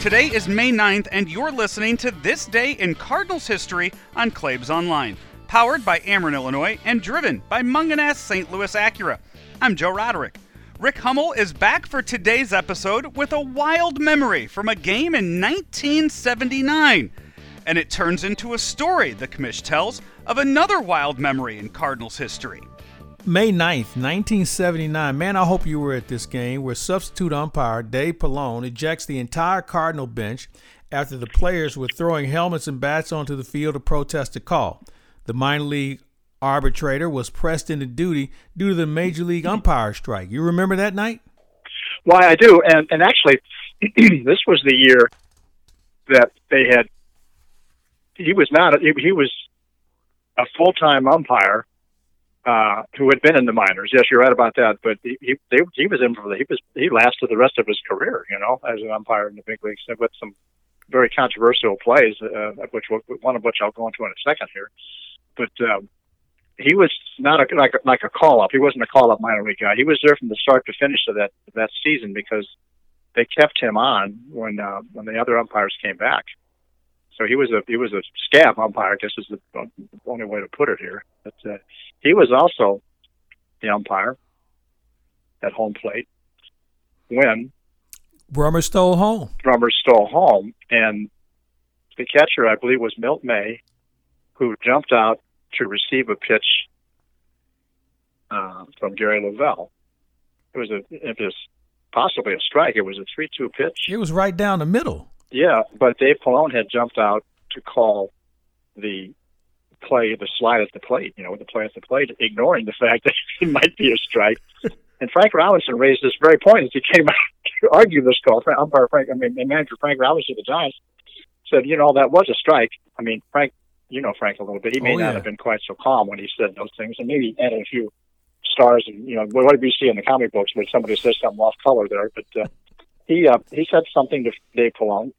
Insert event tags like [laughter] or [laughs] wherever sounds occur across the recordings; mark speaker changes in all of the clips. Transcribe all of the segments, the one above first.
Speaker 1: Today is May 9th, and you're listening to This Day in Cardinals History on Claibs Online, powered by Ameren, Illinois, and driven by Mungenast St. Louis Acura. I'm Joe Roderick. Rick Hummel is back for today's episode with a wild memory from a game in 1979. And it turns into a story the commish tells of another wild memory in Cardinals history.
Speaker 2: May 9th, 1979. Man, I hope you were at this game where substitute umpire Dave Pallone ejects the entire Cardinal bench after the players were throwing helmets and bats onto the field to protest a call. The minor league arbitrator was pressed into duty due to the major league umpire strike. You remember that night?
Speaker 3: Why, I do. And, and actually, [clears throat] this was the year that they had. He was not. He, was a full time umpire uh, who had been in the minors. Yes, you're right about that. But he he, he was in for the, he was he lasted the rest of his career, you know, as an umpire in the big leagues with some very controversial plays, uh, which one of which I'll go into in a second here. But um, he was not a, like a, like a call up. He wasn't a call up minor league guy. He was there from the start to finish of that that season because they kept him on when uh, when the other umpires came back. So he was a he was a scab umpire. I guess is the, the only way to put it here. But uh, he was also the umpire at home plate when
Speaker 2: Brummer stole home.
Speaker 3: Brummer stole home, and the catcher, I believe, was Milt May, who jumped out to receive a pitch uh, from Gary Lavelle. It was a it was possibly a strike. It was a three-two pitch.
Speaker 2: It was right down the middle.
Speaker 3: Yeah, but Dave Pallone had jumped out to call the play, the slide at the plate, you know, the play at the plate, ignoring the fact [laughs] that it might be a strike. And Frank Robinson raised this very point as he came out to argue this call. Umpire Frank, I mean, manager Frank Robinson of the Giants said, you know, that was a strike. I mean, Frank, you know Frank a little bit. He may
Speaker 2: Oh,
Speaker 3: not
Speaker 2: yeah.
Speaker 3: have been quite so calm when he said those things, and maybe added a few stars. And you know, what do you see in the comic books when somebody says something off color there? But uh, he uh, he said something to Dave Pallone,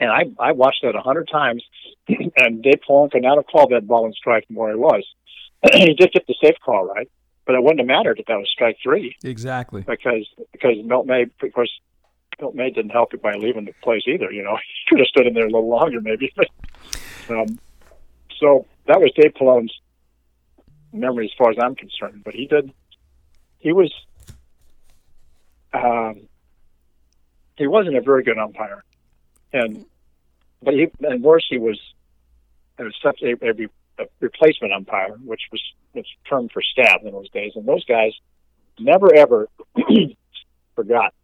Speaker 3: and I I watched that a hundred times, [clears throat] and Dave Pallone could not have called that ball and strike from where he was. [clears throat] he did get the safe call right, but it wouldn't have mattered if that was strike three
Speaker 2: Exactly.
Speaker 3: because because Milt May, of course, Milt May didn't help it by leaving the place either. You know, [laughs] he could have stood in there a little longer maybe. [laughs] Um, so that was Dave Pallone's memory as far as I'm concerned. But he did, he was, um, he wasn't a very good umpire, and but he and worse he was, such a, a, a replacement umpire, which was was termed for stab in those days, and those guys never ever [clears throat] forgot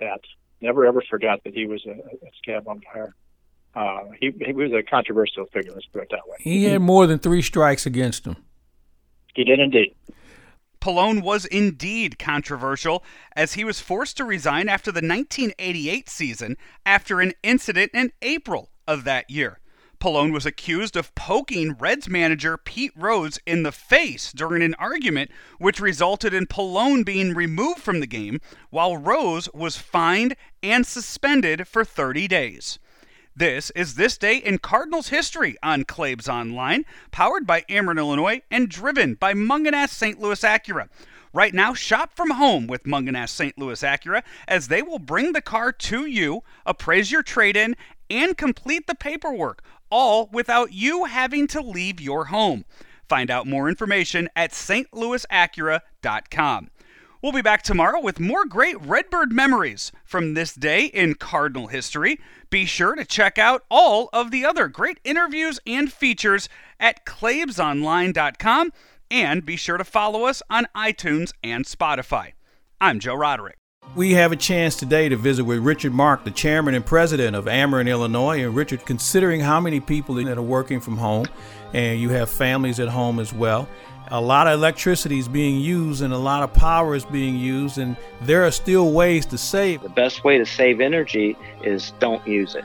Speaker 3: that. Never ever forgot that he was a, a scab umpire. Uh, he he was a controversial figure. Let's put it that way.
Speaker 2: He had more than three strikes against him.
Speaker 3: He did indeed.
Speaker 1: Pallone was indeed controversial as he was forced to resign after the 1988 season after an incident in April of that year. Pallone was accused of poking Reds manager Pete Rose in the face during an argument, which resulted in Pallone being removed from the game, while Rose was fined and suspended for 30 days. This is This Day in Cardinals History on Claibs Online, powered by Ameren, Illinois, and driven by Mungenast St. Louis Acura. Right now, shop from home with Mungenast St. Louis Acura as they will bring the car to you, appraise your trade in, and complete the paperwork, all without you having to leave your home. Find out more information at stlouisacura.com. We'll be back tomorrow with more great Redbird memories from this day in Cardinal history. Be sure to check out all of the other great interviews and features at claibsonline.com and be sure to follow us on iTunes and Spotify. I'm Joe Roderick.
Speaker 2: We have a chance today to visit with Richard Mark, the chairman and president of Ameren, Illinois. And Richard, considering how many people that are working from home, and you have families at home as well, a lot of electricity is being used and a lot of power is being used, and there are still ways to save.
Speaker 4: The best way to save energy is don't use it.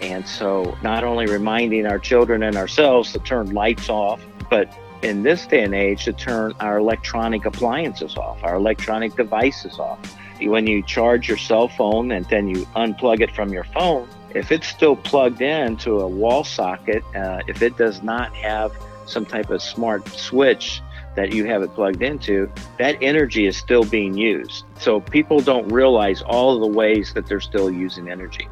Speaker 4: And so, not only reminding our children and ourselves to turn lights off, but in this day and age, to turn our electronic appliances off, our electronic devices off. When you charge your cell phone and then you unplug it from your phone, if it's still plugged in to a wall socket, uh, if it does not have some type of smart switch that you have it plugged into, that energy is still being used. So people don't realize all the ways that they're still using energy.